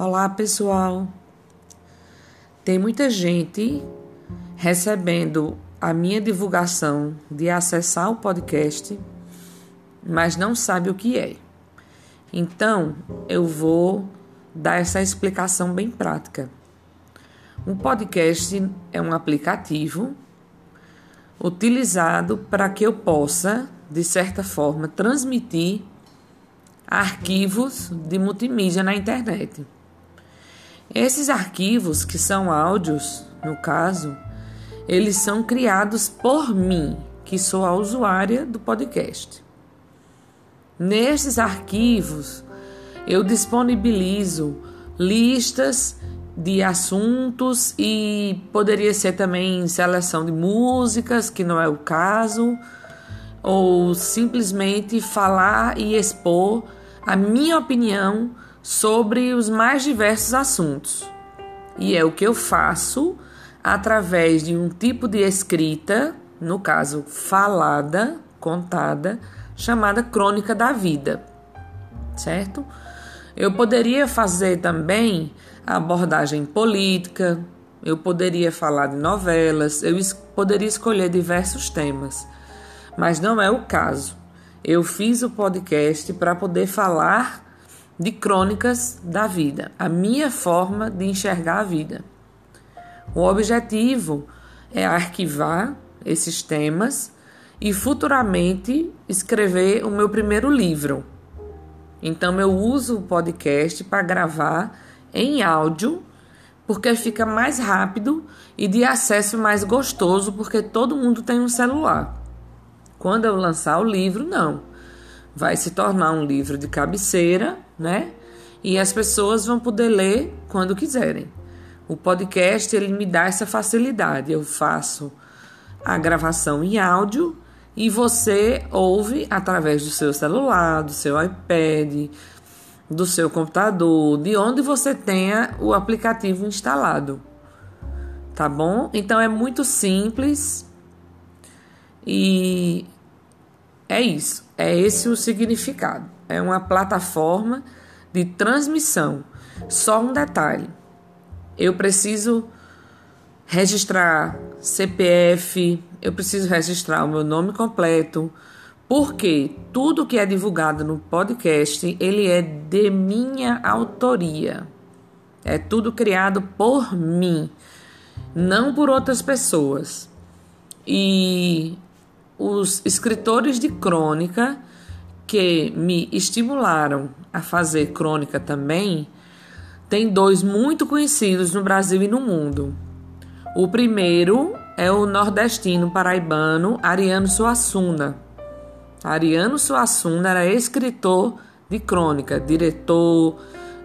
Olá, pessoal. Tem muita gente recebendo a minha divulgação de acessar o podcast, mas não sabe o que é. Então, eu vou dar essa explicação bem prática. Um podcast é um aplicativo utilizado para que eu possa, de certa forma, transmitir arquivos de multimídia na internet. Esses arquivos, que são áudios, no caso, eles são criados por mim, que sou a usuária do podcast. Nesses arquivos, eu disponibilizo listas de assuntos e poderia ser também seleção de músicas, que não é o caso, ou simplesmente falar e expor a minha opinião sobre os mais diversos assuntos. E é o que eu faço através de um tipo de escrita, no caso falada, contada, chamada crônica da vida. Certo? Eu poderia fazer também abordagem política, eu poderia falar de novelas, eu es poderia escolher diversos temas, mas não é o caso. Eu fiz o podcast para poder falar de crônicas da vida, a minha forma de enxergar a vida. O objetivo é arquivar esses temas e futuramente escrever o meu primeiro livro. Então eu uso o podcast para gravar em áudio, porque fica mais rápido e de acesso mais gostoso, porque todo mundo tem um celular. Quando eu lançar o livro, não vai se tornar um livro de cabeceira, né? E as pessoas vão poder ler quando quiserem. O podcast ele me dá essa facilidade. Eu faço a gravação em áudio e você ouve através do seu celular, do seu iPad, do seu computador, de onde você tenha o aplicativo instalado. Tá bom? Então é muito simples e é isso, é esse o significado. É uma plataforma de transmissão. Só um detalhe: eu preciso registrar CPF, eu preciso registrar o meu nome completo, porque tudo que é divulgado no podcast, ele é de minha autoria. É tudo criado por mim, não por outras pessoas. E os escritores de crônica que me estimularam a fazer crônica também, tem dois muito conhecidos no Brasil e no mundo. O primeiro é o nordestino paraibano Ariano Suassuna. Ariano Suassuna era escritor de crônica, diretor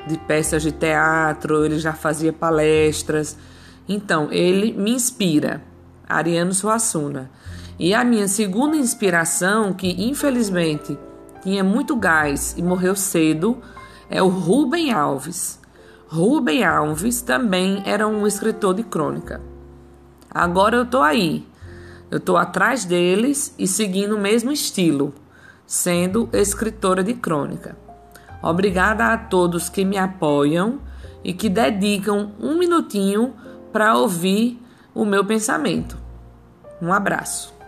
de peças de teatro, ele já fazia palestras. Então, ele me inspira, Ariano Suassuna. E a minha segunda inspiração, que infelizmente tinha muito gás e morreu cedo, é o Rubem Alves. Rubem Alves também era um escritor de crônica. Agora eu tô aí. Eu tô atrás deles e seguindo o mesmo estilo, sendo escritora de crônica. Obrigada a todos que me apoiam e que dedicam um minutinho para ouvir o meu pensamento. Um abraço.